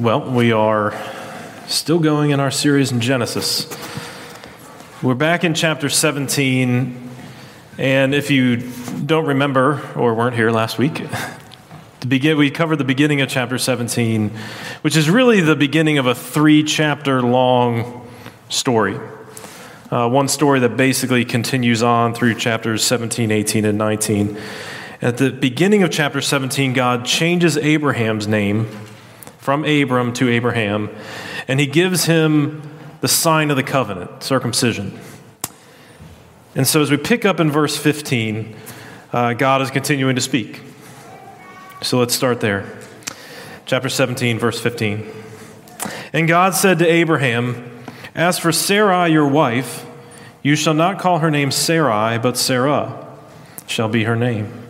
Well, we are still going in our series in Genesis. We're back in chapter 17, and if you don't remember or weren't here last week, begin, we covered the beginning of chapter 17, which is really the beginning of a three chapter long story. Uh, one story that basically continues on through chapters 17, 18, and 19. At the beginning of chapter 17, God changes Abraham's name from Abram to Abraham, and he gives him the sign of the covenant, circumcision. And so as we pick up in verse 15, uh, God is continuing to speak. So let's start there. Chapter 17, verse 15. And God said to Abraham, As for Sarai, your wife, you shall not call her name Sarai, but Sarah shall be her name.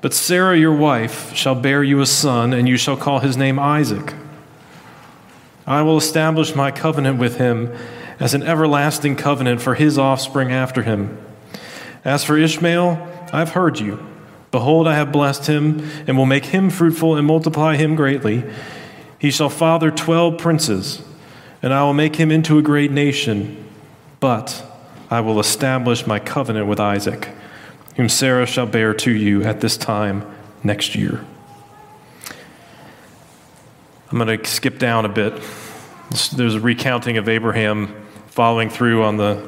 But Sarah, your wife, shall bear you a son, and you shall call his name Isaac. I will establish my covenant with him as an everlasting covenant for his offspring after him. As for Ishmael, I've heard you. Behold, I have blessed him, and will make him fruitful and multiply him greatly. He shall father twelve princes, and I will make him into a great nation. But I will establish my covenant with Isaac whom Sarah shall bear to you at this time next year. I'm going to skip down a bit. There's a recounting of Abraham following through on the,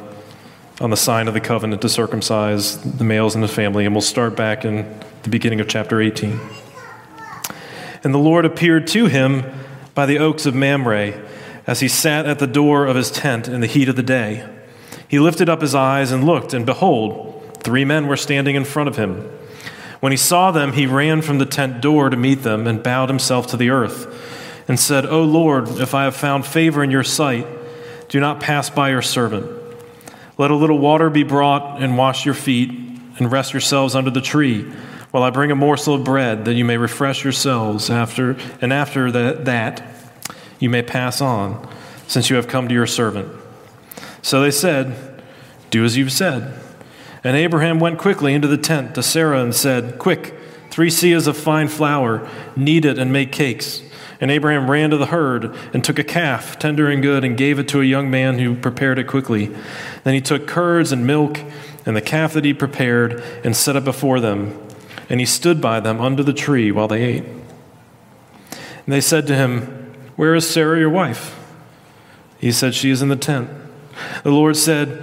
on the sign of the covenant to circumcise the males in the family, and we'll start back in the beginning of chapter 18. And the Lord appeared to him by the oaks of Mamre as he sat at the door of his tent in the heat of the day. He lifted up his eyes and looked, and behold, Three men were standing in front of him. When he saw them, he ran from the tent door to meet them and bowed himself to the earth and said, O Lord, if I have found favor in your sight, do not pass by your servant. Let a little water be brought and wash your feet and rest yourselves under the tree while I bring a morsel of bread that you may refresh yourselves after and after that, that you may pass on since you have come to your servant. So they said, Do as you've said. And Abraham went quickly into the tent to Sarah and said, Quick, three seahs of fine flour, knead it and make cakes. And Abraham ran to the herd and took a calf, tender and good, and gave it to a young man who prepared it quickly. Then he took curds and milk and the calf that he prepared and set it before them. And he stood by them under the tree while they ate. And they said to him, Where is Sarah, your wife? He said, She is in the tent. The Lord said,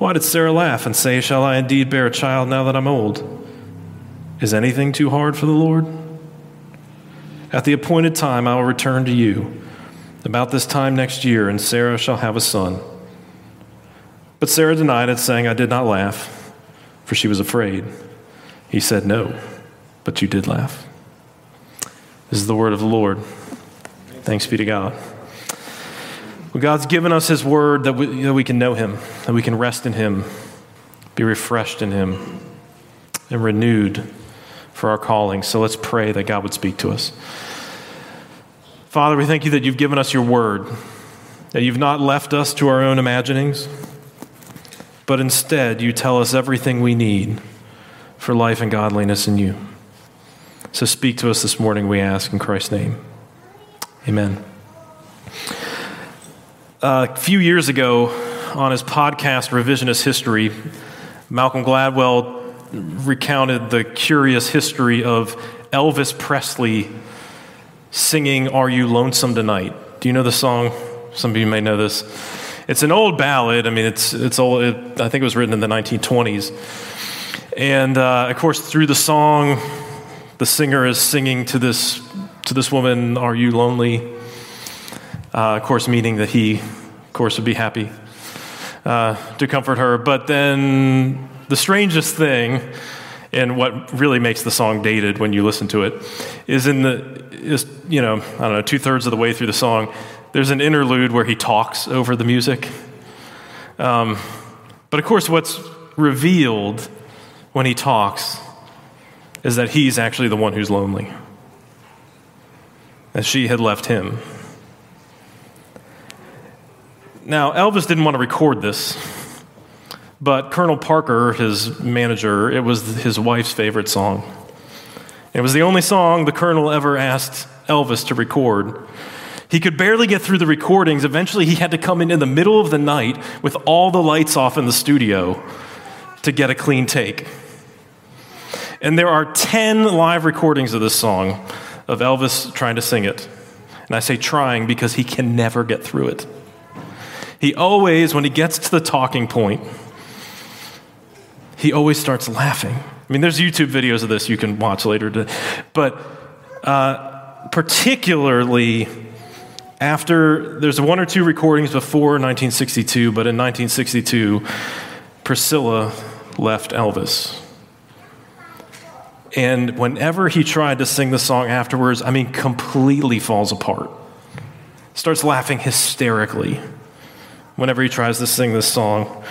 Why did Sarah laugh and say, Shall I indeed bear a child now that I'm old? Is anything too hard for the Lord? At the appointed time, I will return to you about this time next year, and Sarah shall have a son. But Sarah denied it, saying, I did not laugh, for she was afraid. He said, No, but you did laugh. This is the word of the Lord. Thanks be to God. Well, God's given us His word that we, that we can know Him, that we can rest in Him, be refreshed in Him, and renewed for our calling. So let's pray that God would speak to us. Father, we thank you that you've given us your word, that you've not left us to our own imaginings, but instead you tell us everything we need for life and godliness in you. So speak to us this morning, we ask in Christ's name. Amen. A few years ago, on his podcast, Revisionist History, Malcolm Gladwell recounted the curious history of Elvis Presley singing Are You Lonesome Tonight? Do you know the song? Some of you may know this. It's an old ballad. I mean, it's, it's old, it, I think it was written in the 1920s. And uh, of course, through the song, the singer is singing to this, to this woman, Are you lonely? Uh, of course, meaning that he, of course, would be happy uh, to comfort her. But then the strangest thing, and what really makes the song dated when you listen to it, is in the, is, you know, I don't know, two thirds of the way through the song, there's an interlude where he talks over the music. Um, but of course, what's revealed when he talks is that he's actually the one who's lonely, that she had left him. Now, Elvis didn't want to record this, but Colonel Parker, his manager, it was his wife's favorite song. It was the only song the Colonel ever asked Elvis to record. He could barely get through the recordings. Eventually, he had to come in in the middle of the night with all the lights off in the studio to get a clean take. And there are 10 live recordings of this song of Elvis trying to sing it. And I say trying because he can never get through it. He always, when he gets to the talking point, he always starts laughing. I mean, there's YouTube videos of this you can watch later. To, but uh, particularly after, there's one or two recordings before 1962, but in 1962, Priscilla left Elvis. And whenever he tried to sing the song afterwards, I mean, completely falls apart. Starts laughing hysterically whenever he tries to sing this song.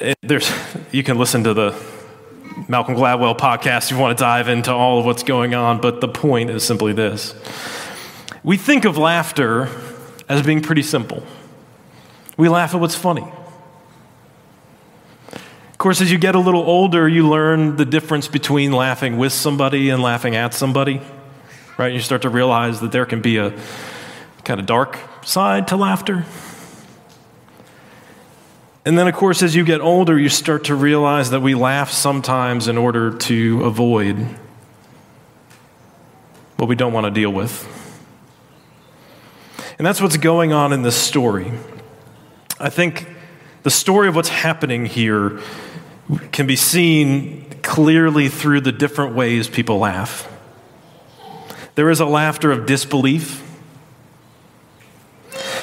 It, there's, you can listen to the Malcolm Gladwell podcast if you want to dive into all of what's going on, but the point is simply this. We think of laughter as being pretty simple. We laugh at what's funny. Of course, as you get a little older, you learn the difference between laughing with somebody and laughing at somebody, right? You start to realize that there can be a kind of dark side to laughter. And then, of course, as you get older, you start to realize that we laugh sometimes in order to avoid what we don't want to deal with. And that's what's going on in this story. I think the story of what's happening here can be seen clearly through the different ways people laugh. There is a laughter of disbelief,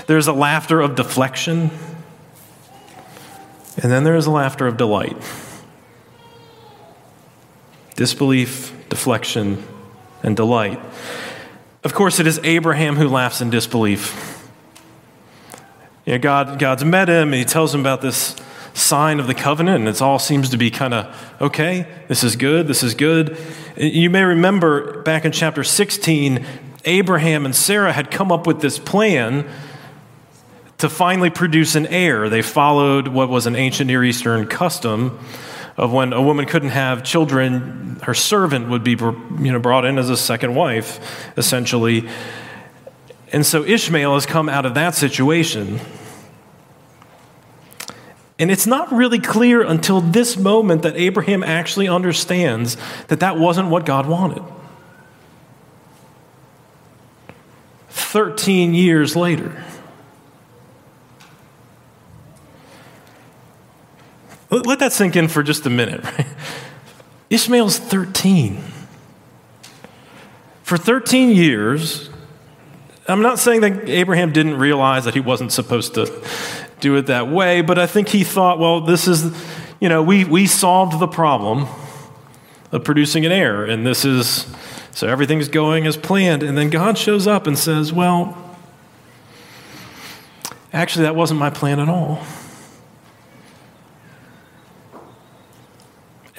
there's a laughter of deflection. And then there is a laughter of delight. Disbelief, deflection, and delight. Of course, it is Abraham who laughs in disbelief. You know, God, God's met him and he tells him about this sign of the covenant, and it all seems to be kind of okay, this is good, this is good. You may remember back in chapter 16, Abraham and Sarah had come up with this plan to finally produce an heir. They followed what was an ancient Near Eastern custom of when a woman couldn't have children, her servant would be you know, brought in as a second wife, essentially. And so Ishmael has come out of that situation. And it's not really clear until this moment that Abraham actually understands that that wasn't what God wanted. 13 years later. Let that sink in for just a minute. Right? Ishmael's 13. For 13 years, I'm not saying that Abraham didn't realize that he wasn't supposed to do it that way, but I think he thought, well, this is, you know, we, we solved the problem of producing an heir, and this is, so everything's going as planned. And then God shows up and says, well, actually, that wasn't my plan at all.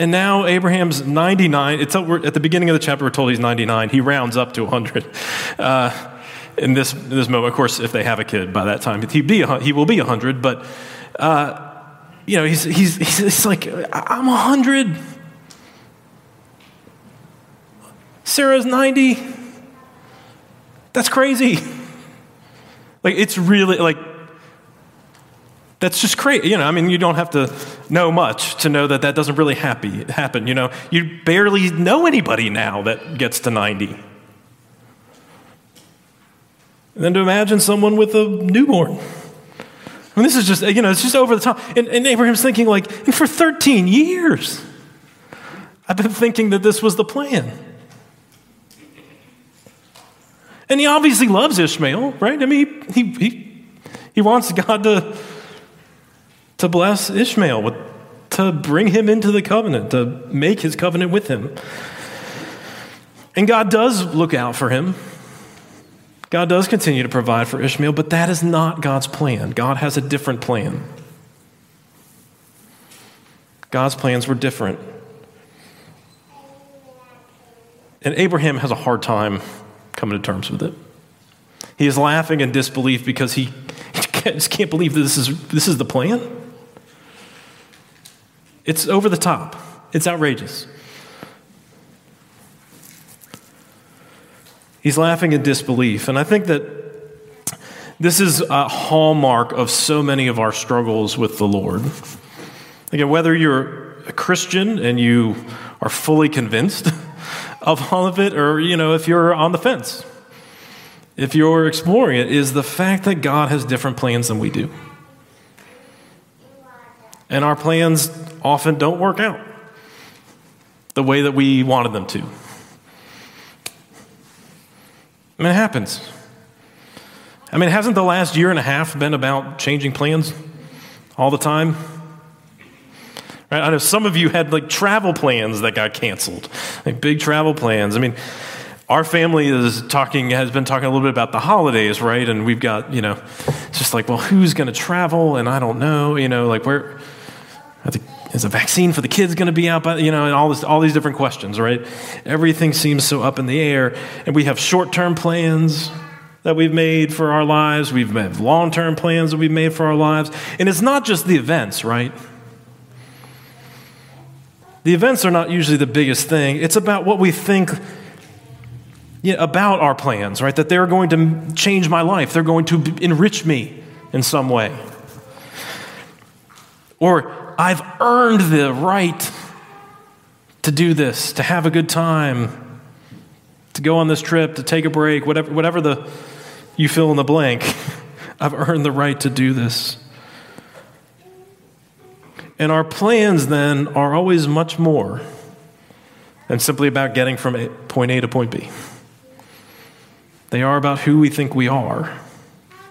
And now Abraham's 99. It's at the beginning of the chapter, we're told he's 99. He rounds up to 100. Uh, in this, this moment, of course, if they have a kid by that time, he'd be he will be 100. But, uh, you know, he's, he's, he's like, I'm 100. Sarah's 90. That's crazy. Like, it's really, like, that's just crazy. You know, I mean, you don't have to know much to know that that doesn't really happy, happen. You know, you barely know anybody now that gets to 90. And then to imagine someone with a newborn. I mean, this is just, you know, it's just over the top. And, and Abraham's thinking, like, and for 13 years, I've been thinking that this was the plan. And he obviously loves Ishmael, right? I mean, he, he, he wants God to, to bless Ishmael, to bring him into the covenant, to make his covenant with him. And God does look out for him. God does continue to provide for Ishmael, but that is not God's plan. God has a different plan. God's plans were different. And Abraham has a hard time coming to terms with it. He is laughing in disbelief because he, he just can't believe that this is, this is the plan. It's over the top, it's outrageous. He's laughing in disbelief. And I think that this is a hallmark of so many of our struggles with the Lord. Again, whether you're a Christian and you are fully convinced of all of it, or you know, if you're on the fence, if you're exploring it, is the fact that God has different plans than we do. And our plans often don't work out the way that we wanted them to. I mean, it happens. I mean, hasn't the last year and a half been about changing plans all the time? Right? I know some of you had like travel plans that got canceled, like big travel plans. I mean, our family is talking has been talking a little bit about the holidays, right? And we've got you know, just like, well, who's going to travel? And I don't know, you know, like where is a vaccine for the kids going to be out by, you know, and all, this, all these different questions, right? Everything seems so up in the air. And we have short term plans that we've made for our lives, we've made long term plans that we've made for our lives. And it's not just the events, right? The events are not usually the biggest thing, it's about what we think. about our plans, right? That they're going to change my life. They're going to enrich me in some way. Or I've earned the right to do this, to have a good time, to go on this trip, to take a break, whatever, whatever the, you fill in the blank. I've earned the right to do this. And our plans then are always much more than simply about getting from point A to point B. They are about who we think we are,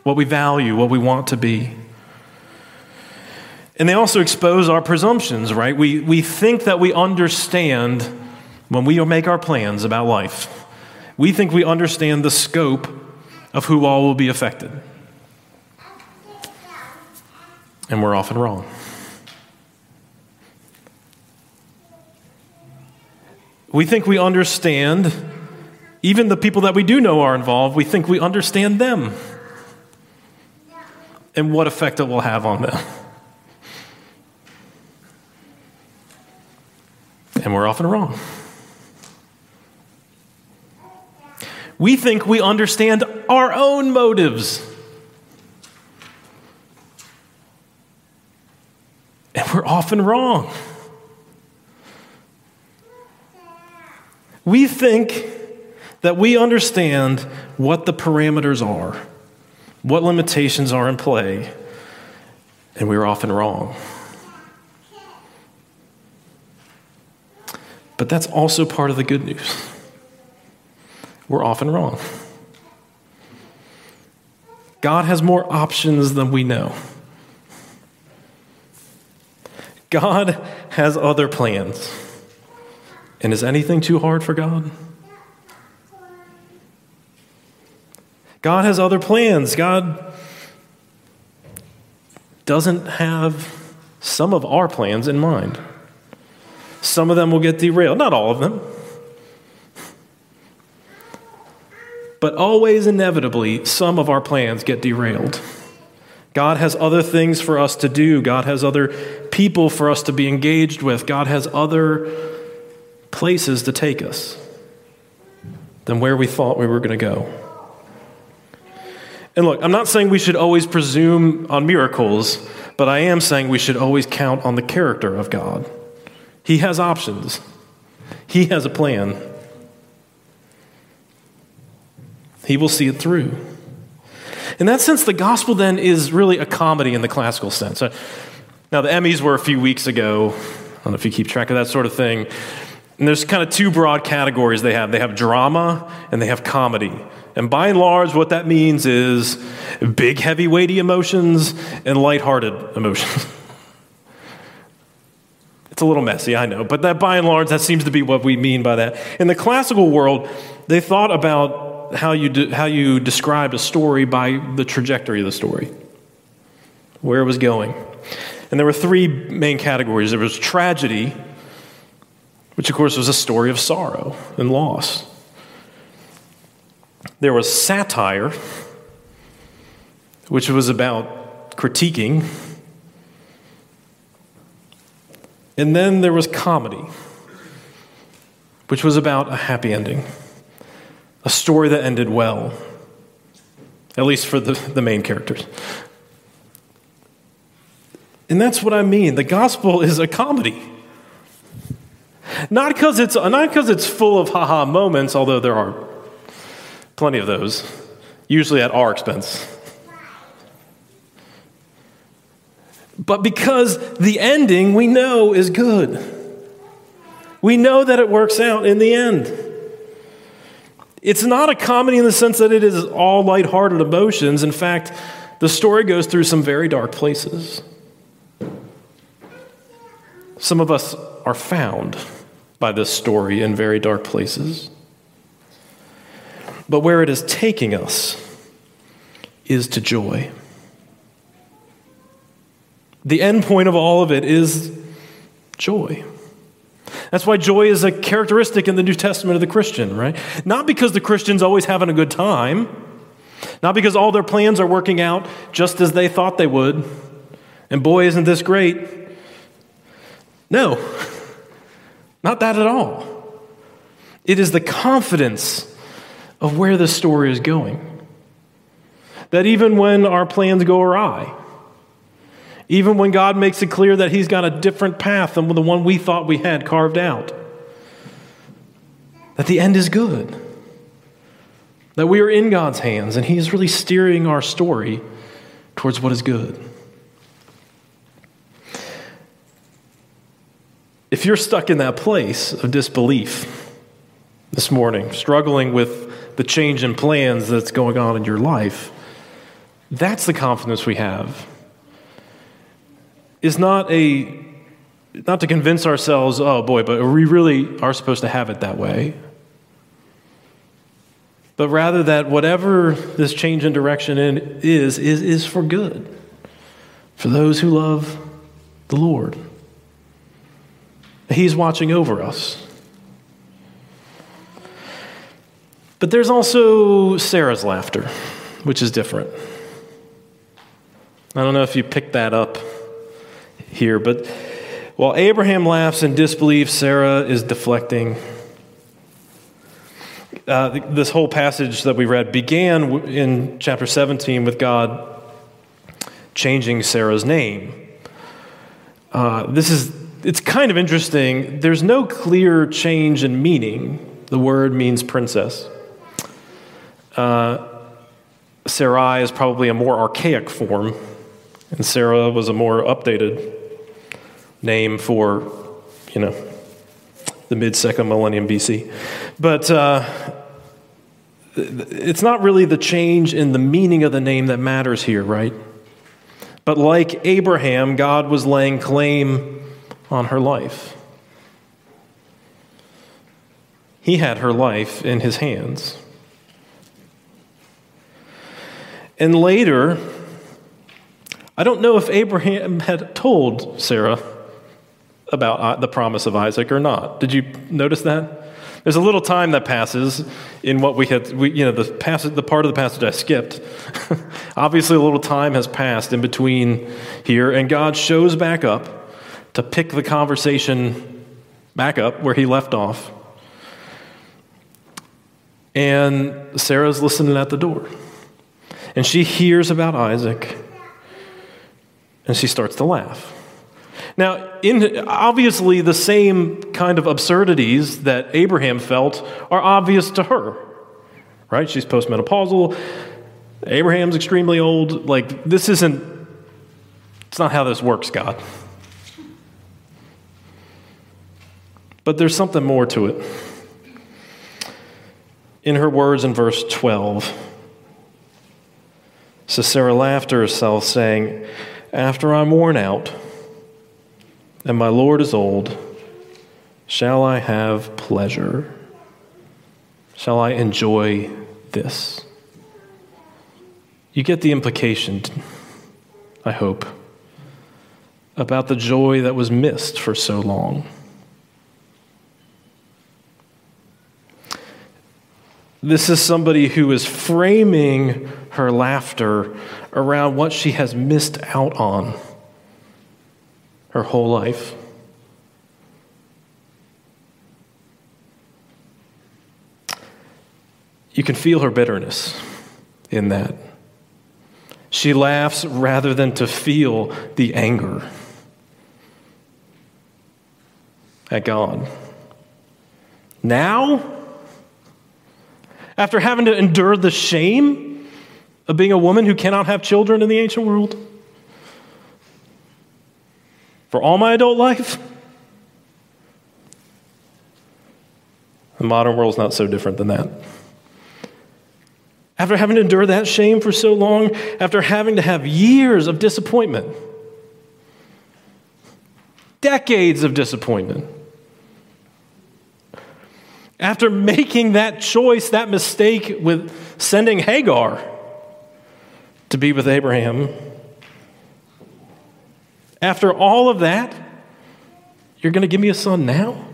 what we value, what we want to be. And they also expose our presumptions, right? We, we think that we understand when we make our plans about life. We think we understand the scope of who all will be affected. And we're often wrong. We think we understand, even the people that we do know are involved, we think we understand them and what effect it will have on them. And we're often wrong. We think we understand our own motives. And we're often wrong. We think that we understand what the parameters are, what limitations are in play, and we're often wrong. But that's also part of the good news. We're often wrong. God has more options than we know. God has other plans. And is anything too hard for God? God has other plans. God doesn't have some of our plans in mind. Some of them will get derailed, not all of them. But always, inevitably, some of our plans get derailed. God has other things for us to do. God has other people for us to be engaged with. God has other places to take us than where we thought we were going to go. And look, I'm not saying we should always presume on miracles, but I am saying we should always count on the character of God. He has options, He has a plan. He will see it through. In that sense, the gospel then is really a comedy in the classical sense. Uh, now, the Emmys were a few weeks ago. I don't know if you keep track of that sort of thing. And there's kind of two broad categories they have they have drama and they have comedy. And by and large, what that means is big, heavy, weighty emotions and lighthearted emotions. it's a little messy, I know, but that by and large, that seems to be what we mean by that. In the classical world, they thought about how you, de- how you described a story by the trajectory of the story, where it was going. And there were three main categories there was tragedy, which of course was a story of sorrow and loss. There was satire, which was about critiquing. And then there was comedy, which was about a happy ending, a story that ended well, at least for the, the main characters. And that's what I mean. The gospel is a comedy. Not because it's, not because it's full of haha moments, although there are plenty of those, usually at our expense. But because the ending we know is good. We know that it works out in the end. It's not a comedy in the sense that it is all lighthearted emotions. In fact, the story goes through some very dark places. Some of us are found by this story in very dark places. But where it is taking us is to joy. The end point of all of it is joy. That's why joy is a characteristic in the New Testament of the Christian, right? Not because the Christian's always having a good time, not because all their plans are working out just as they thought they would, and boy, isn't this great. No, not that at all. It is the confidence of where the story is going. That even when our plans go awry, even when God makes it clear that He's got a different path than the one we thought we had carved out, that the end is good. That we are in God's hands and He is really steering our story towards what is good. If you're stuck in that place of disbelief this morning, struggling with the change in plans that's going on in your life, that's the confidence we have. Is not a not to convince ourselves, oh boy, but we really are supposed to have it that way. But rather that whatever this change in direction in is, is, is for good, for those who love the Lord. He's watching over us. But there's also Sarah's laughter, which is different. I don't know if you picked that up here, but while Abraham laughs in disbelief, Sarah is deflecting. Uh, this whole passage that we read began in chapter 17 with God changing Sarah's name. Uh, this is it's kind of interesting. There's no clear change in meaning. The word means princess. Uh, Sarai is probably a more archaic form, and Sarah was a more updated name for, you know, the mid second millennium BC. But uh, it's not really the change in the meaning of the name that matters here, right? But like Abraham, God was laying claim on her life. He had her life in his hands. And later, I don't know if Abraham had told Sarah about uh, the promise of Isaac or not. Did you notice that? There's a little time that passes in what we had, we, you know, the, passage, the part of the passage I skipped. Obviously, a little time has passed in between here, and God shows back up to pick the conversation back up where he left off. And Sarah's listening at the door. And she hears about Isaac and she starts to laugh. Now, in, obviously, the same kind of absurdities that Abraham felt are obvious to her, right? She's postmenopausal. Abraham's extremely old. Like, this isn't, it's not how this works, God. But there's something more to it. In her words in verse 12, so Sarah laughed to herself, saying, After I'm worn out and my Lord is old, shall I have pleasure? Shall I enjoy this? You get the implication, I hope, about the joy that was missed for so long. This is somebody who is framing her laughter around what she has missed out on her whole life. You can feel her bitterness in that. She laughs rather than to feel the anger at God. Now, after having to endure the shame of being a woman who cannot have children in the ancient world? For all my adult life? The modern world's not so different than that. After having to endure that shame for so long, after having to have years of disappointment, decades of disappointment, after making that choice, that mistake with sending Hagar to be with Abraham, after all of that, you're going to give me a son now?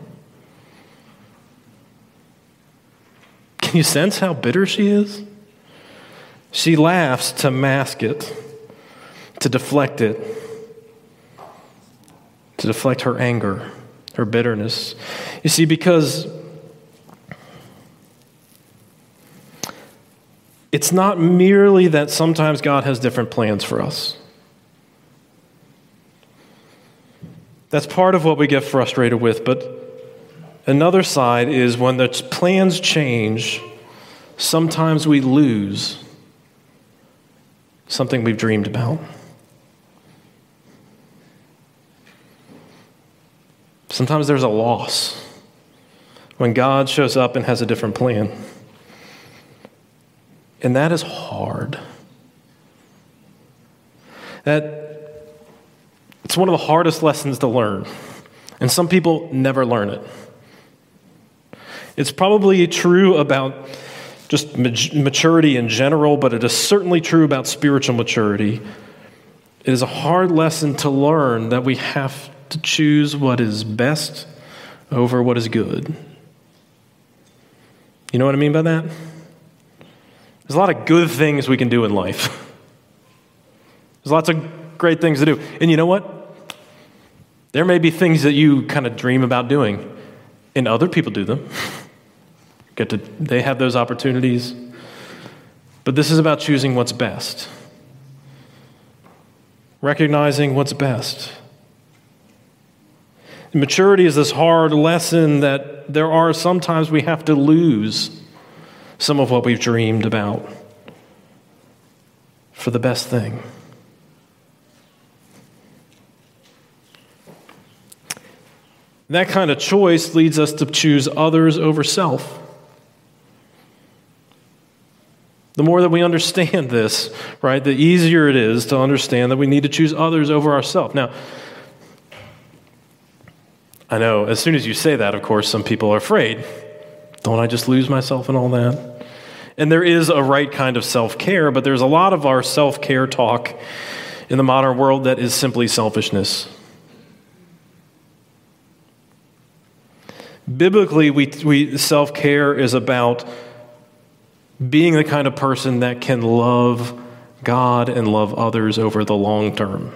Can you sense how bitter she is? She laughs to mask it, to deflect it, to deflect her anger, her bitterness. You see, because It's not merely that sometimes God has different plans for us. That's part of what we get frustrated with, but another side is when the plans change, sometimes we lose something we've dreamed about. Sometimes there's a loss when God shows up and has a different plan. And that is hard. That it's one of the hardest lessons to learn. And some people never learn it. It's probably true about just maturity in general, but it is certainly true about spiritual maturity. It is a hard lesson to learn that we have to choose what is best over what is good. You know what I mean by that? There's a lot of good things we can do in life. There's lots of great things to do. And you know what? There may be things that you kind of dream about doing, and other people do them. Get to, they have those opportunities. But this is about choosing what's best, recognizing what's best. Maturity is this hard lesson that there are sometimes we have to lose some of what we've dreamed about for the best thing. That kind of choice leads us to choose others over self. The more that we understand this, right, the easier it is to understand that we need to choose others over ourselves. Now, I know as soon as you say that, of course, some people are afraid don't I just lose myself in all that? And there is a right kind of self care, but there's a lot of our self care talk in the modern world that is simply selfishness. Biblically, we, we, self care is about being the kind of person that can love God and love others over the long term.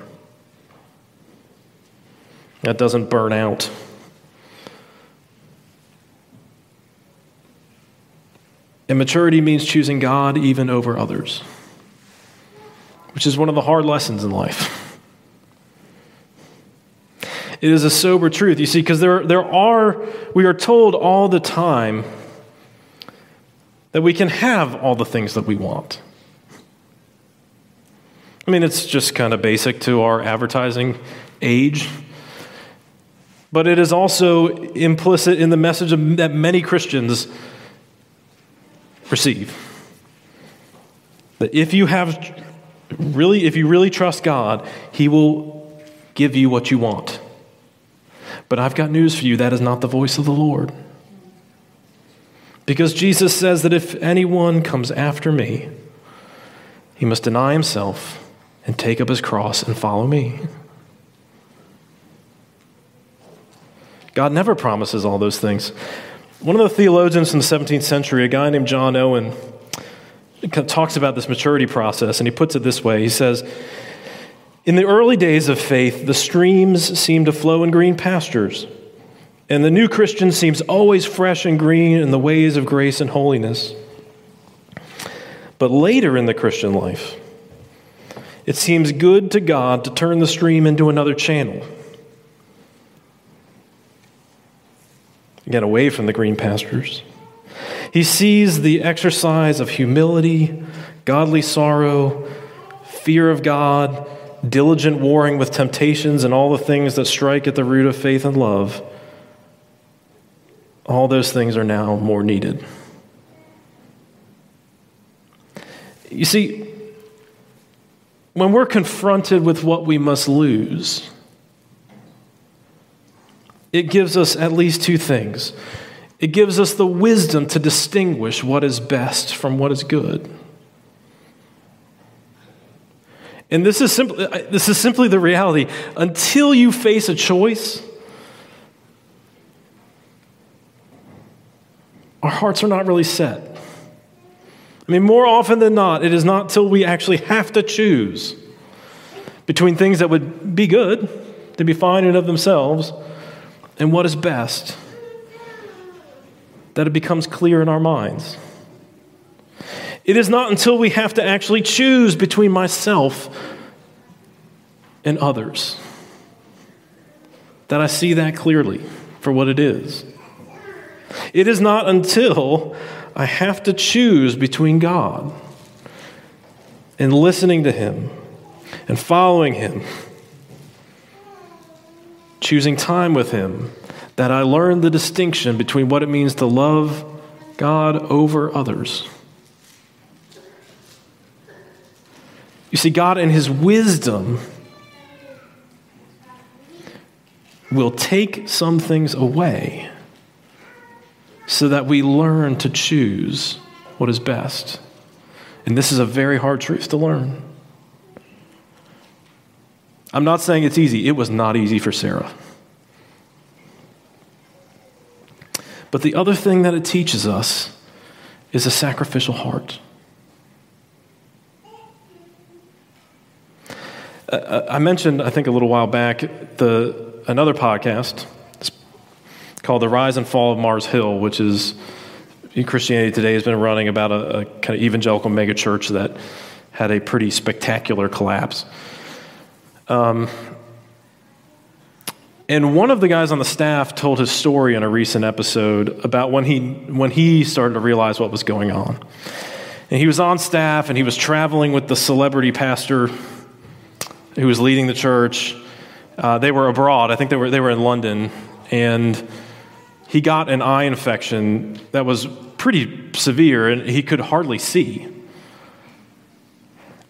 That doesn't burn out. And maturity means choosing God even over others, which is one of the hard lessons in life. It is a sober truth, you see, because there, there are, we are told all the time that we can have all the things that we want. I mean, it's just kind of basic to our advertising age. But it is also implicit in the message of, that many Christians receive. That if you have really, if you really trust God, He will give you what you want. But I've got news for you that is not the voice of the Lord. Because Jesus says that if anyone comes after me, he must deny himself and take up his cross and follow me. God never promises all those things. One of the theologians in the 17th century, a guy named John Owen, talks about this maturity process, and he puts it this way He says, In the early days of faith, the streams seem to flow in green pastures, and the new Christian seems always fresh and green in the ways of grace and holiness. But later in the Christian life, it seems good to God to turn the stream into another channel. Get away from the green pastures. He sees the exercise of humility, godly sorrow, fear of God, diligent warring with temptations, and all the things that strike at the root of faith and love. All those things are now more needed. You see, when we're confronted with what we must lose, it gives us at least two things. It gives us the wisdom to distinguish what is best from what is good. And this is simply, this is simply the reality. Until you face a choice, our hearts are not really set. I mean, more often than not, it is not till we actually have to choose between things that would be good, to be fine in of themselves, and what is best that it becomes clear in our minds. It is not until we have to actually choose between myself and others that I see that clearly for what it is. It is not until I have to choose between God and listening to Him and following Him, choosing time with Him, that I learn the distinction between what it means to love God over others. You see, God, in His wisdom, will take some things away so that we learn to choose what is best. And this is a very hard truth to learn. I'm not saying it's easy, it was not easy for Sarah. But the other thing that it teaches us is a sacrificial heart. Uh, I mentioned, I think, a little while back, the, another podcast called The Rise and Fall of Mars Hill, which is Christianity Today has been running about a, a kind of evangelical megachurch that had a pretty spectacular collapse. Um, and one of the guys on the staff told his story in a recent episode about when he, when he started to realize what was going on. And he was on staff and he was traveling with the celebrity pastor who was leading the church. Uh, they were abroad, I think they were, they were in London. And he got an eye infection that was pretty severe and he could hardly see.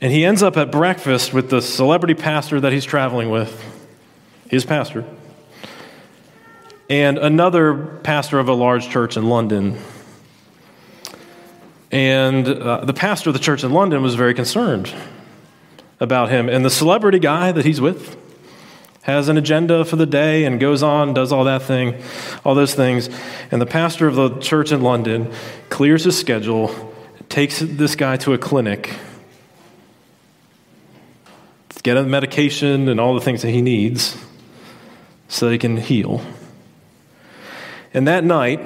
And he ends up at breakfast with the celebrity pastor that he's traveling with, his pastor, and another pastor of a large church in London. And uh, the pastor of the church in London was very concerned about him. And the celebrity guy that he's with, has an agenda for the day and goes on, does all that thing, all those things. And the pastor of the church in London clears his schedule, takes this guy to a clinic, get him medication and all the things that he needs so that he can heal. And that night,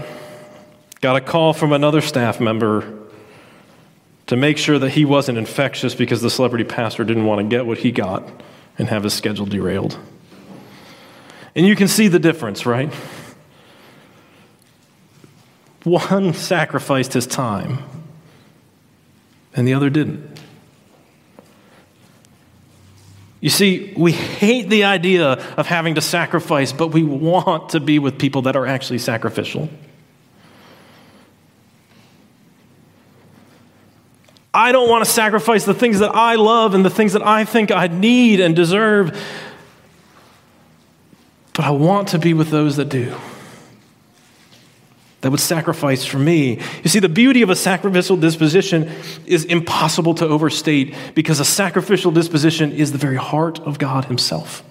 got a call from another staff member to make sure that he wasn't infectious because the celebrity pastor didn't want to get what he got and have his schedule derailed. And you can see the difference, right? One sacrificed his time, and the other didn't. You see, we hate the idea of having to sacrifice, but we want to be with people that are actually sacrificial. I don't want to sacrifice the things that I love and the things that I think I need and deserve, but I want to be with those that do that would sacrifice for me. You see, the beauty of a sacrificial disposition is impossible to overstate because a sacrificial disposition is the very heart of God Himself.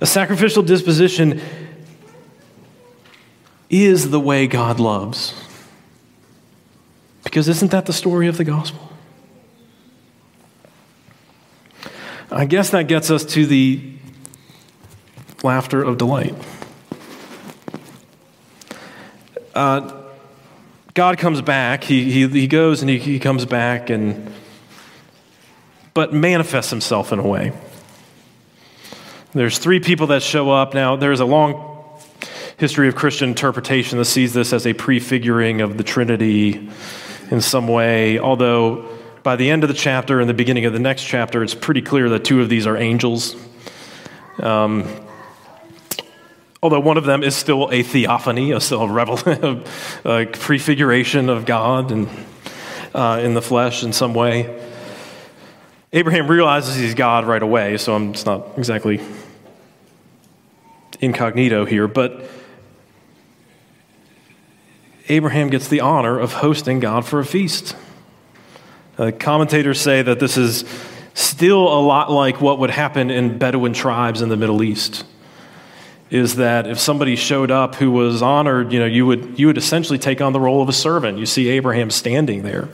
A sacrificial disposition is the way God loves. Because isn't that the story of the gospel? I guess that gets us to the laughter of delight. Uh, God comes back. He, he, he goes and he, he comes back, and but manifests himself in a way. There's three people that show up. Now, there's a long history of Christian interpretation that sees this as a prefiguring of the Trinity in some way, although by the end of the chapter and the beginning of the next chapter, it's pretty clear that two of these are angels. Um, although one of them is still a theophany, a still a, revel- a prefiguration of God and, uh, in the flesh in some way. Abraham realizes he's God right away, so I'm, it's not exactly incognito here, but Abraham gets the honor of hosting God for a feast. Uh, commentators say that this is still a lot like what would happen in Bedouin tribes in the Middle East is that if somebody showed up who was honored, you know, you would, you would essentially take on the role of a servant. You see Abraham standing there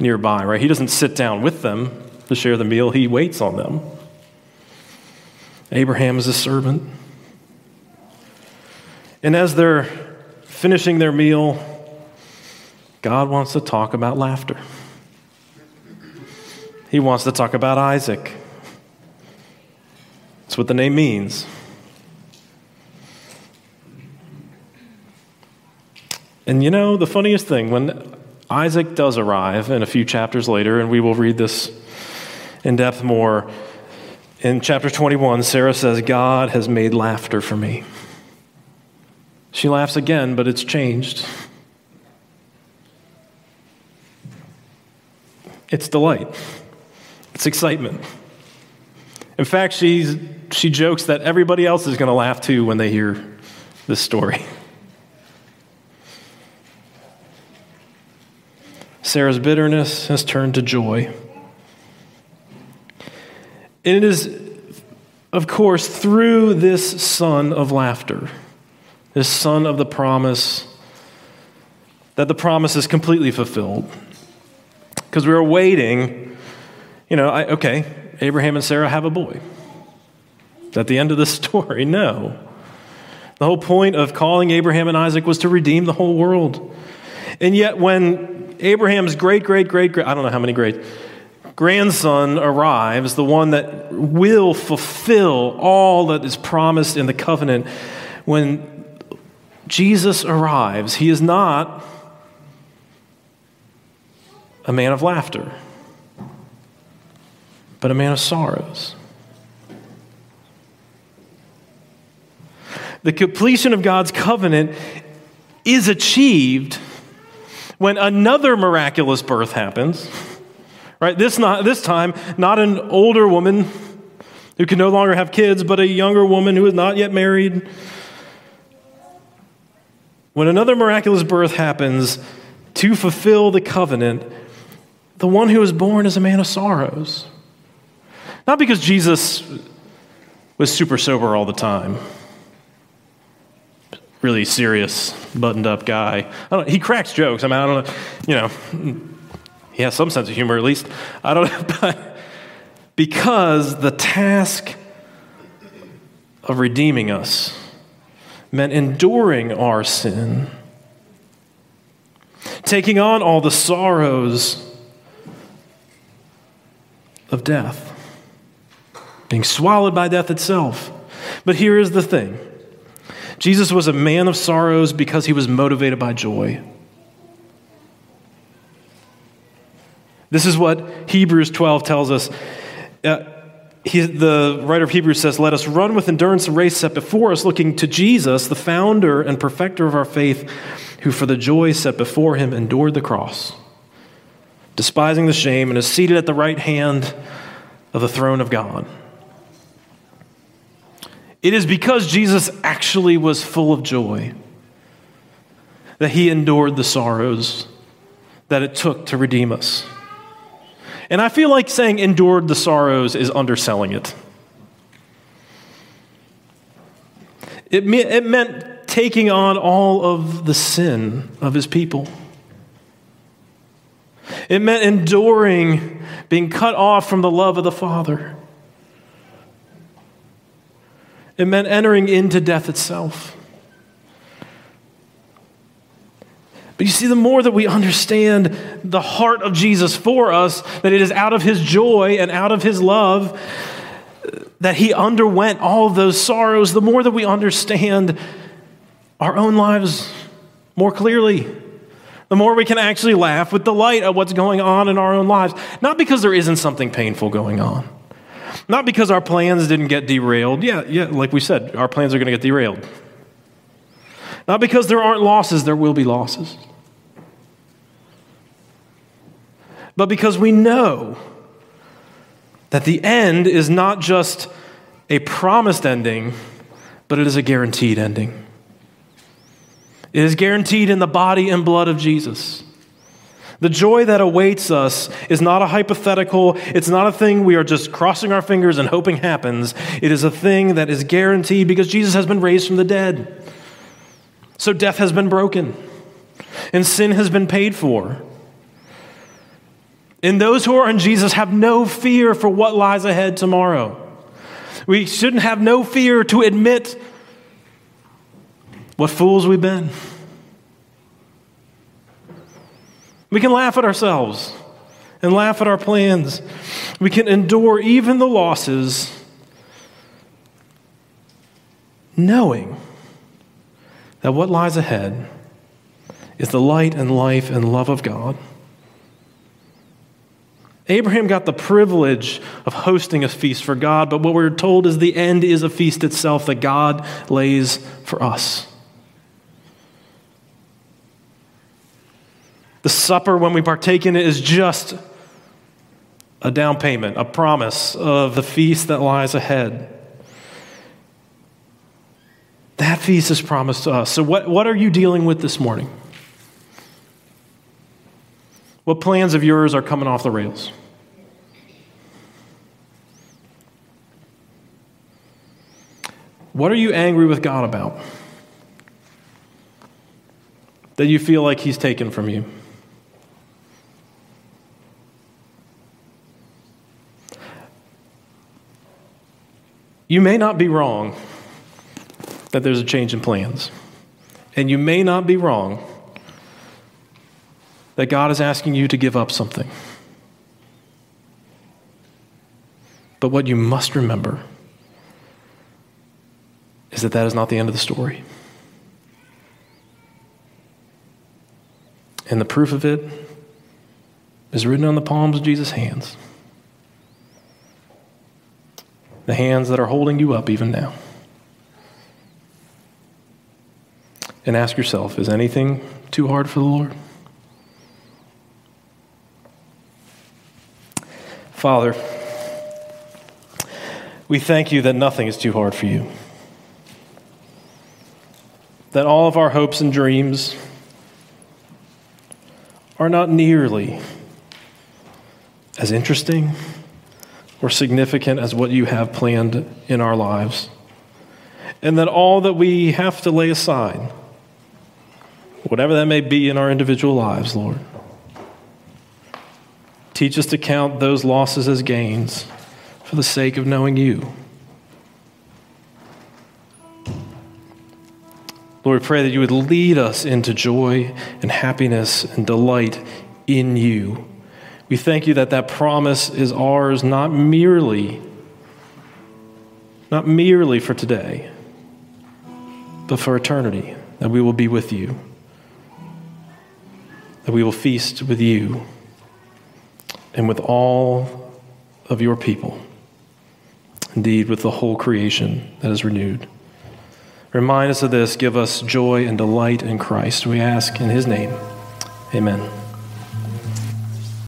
nearby, right? He doesn't sit down with them to share the meal, he waits on them. Abraham is a servant. And as they're finishing their meal, God wants to talk about laughter. He wants to talk about Isaac. That's what the name means. And you know, the funniest thing, when Isaac does arrive, and a few chapters later, and we will read this in depth more, in chapter 21, Sarah says, God has made laughter for me. She laughs again, but it's changed. It's delight, it's excitement. In fact, she's, she jokes that everybody else is going to laugh too when they hear this story. Sarah's bitterness has turned to joy. And it is, of course, through this son of laughter, this son of the promise, that the promise is completely fulfilled. Because we were waiting, you know, I, okay, Abraham and Sarah have a boy. At the end of the story, no. The whole point of calling Abraham and Isaac was to redeem the whole world. And yet, when Abraham's great, great, great, great, I don't know how many great, grandson arrives, the one that will fulfill all that is promised in the covenant, when Jesus arrives, he is not a man of laughter, but a man of sorrows. The completion of God's covenant is achieved when another miraculous birth happens, right? This, not, this time, not an older woman who can no longer have kids, but a younger woman who is not yet married. When another miraculous birth happens to fulfill the covenant, the one who is born is a man of sorrows. Not because Jesus was super sober all the time really serious, buttoned up guy. he cracks jokes. I mean, I don't know, you know, he has some sense of humor at least. I don't know, but because the task of redeeming us meant enduring our sin, taking on all the sorrows of death, being swallowed by death itself. But here is the thing Jesus was a man of sorrows because he was motivated by joy. This is what Hebrews 12 tells us. Uh, he, the writer of Hebrews says, Let us run with endurance the race set before us, looking to Jesus, the founder and perfecter of our faith, who for the joy set before him endured the cross, despising the shame, and is seated at the right hand of the throne of God. It is because Jesus actually was full of joy that he endured the sorrows that it took to redeem us. And I feel like saying endured the sorrows is underselling it. It, me- it meant taking on all of the sin of his people. It meant enduring being cut off from the love of the Father. It meant entering into death itself. But you see, the more that we understand the heart of Jesus for us, that it is out of his joy and out of his love that he underwent all those sorrows, the more that we understand our own lives more clearly. The more we can actually laugh with delight at what's going on in our own lives. Not because there isn't something painful going on. Not because our plans didn't get derailed. Yeah, yeah, like we said, our plans are going to get derailed. Not because there aren't losses, there will be losses. But because we know that the end is not just a promised ending, but it is a guaranteed ending. It is guaranteed in the body and blood of Jesus. The joy that awaits us is not a hypothetical, it's not a thing we are just crossing our fingers and hoping happens. It is a thing that is guaranteed because Jesus has been raised from the dead. So death has been broken, and sin has been paid for. And those who are in Jesus have no fear for what lies ahead tomorrow. We shouldn't have no fear to admit what fools we've been. We can laugh at ourselves and laugh at our plans. We can endure even the losses, knowing that what lies ahead is the light and life and love of God. Abraham got the privilege of hosting a feast for God, but what we're told is the end is a feast itself that God lays for us. The supper, when we partake in it, is just a down payment, a promise of the feast that lies ahead. That feast is promised to us. So, what, what are you dealing with this morning? What plans of yours are coming off the rails? What are you angry with God about? That you feel like He's taken from you? You may not be wrong that there's a change in plans. And you may not be wrong that God is asking you to give up something. But what you must remember is that that is not the end of the story. And the proof of it is written on the palms of Jesus' hands. The hands that are holding you up even now. And ask yourself is anything too hard for the Lord? Father, we thank you that nothing is too hard for you. That all of our hopes and dreams are not nearly as interesting or significant as what you have planned in our lives. And that all that we have to lay aside whatever that may be in our individual lives, Lord. Teach us to count those losses as gains for the sake of knowing you. Lord, we pray that you would lead us into joy and happiness and delight in you. We thank you that that promise is ours not merely not merely for today, but for eternity, that we will be with you that we will feast with you. and with all of your people, indeed, with the whole creation that is renewed. Remind us of this. Give us joy and delight in Christ. We ask in his name. Amen.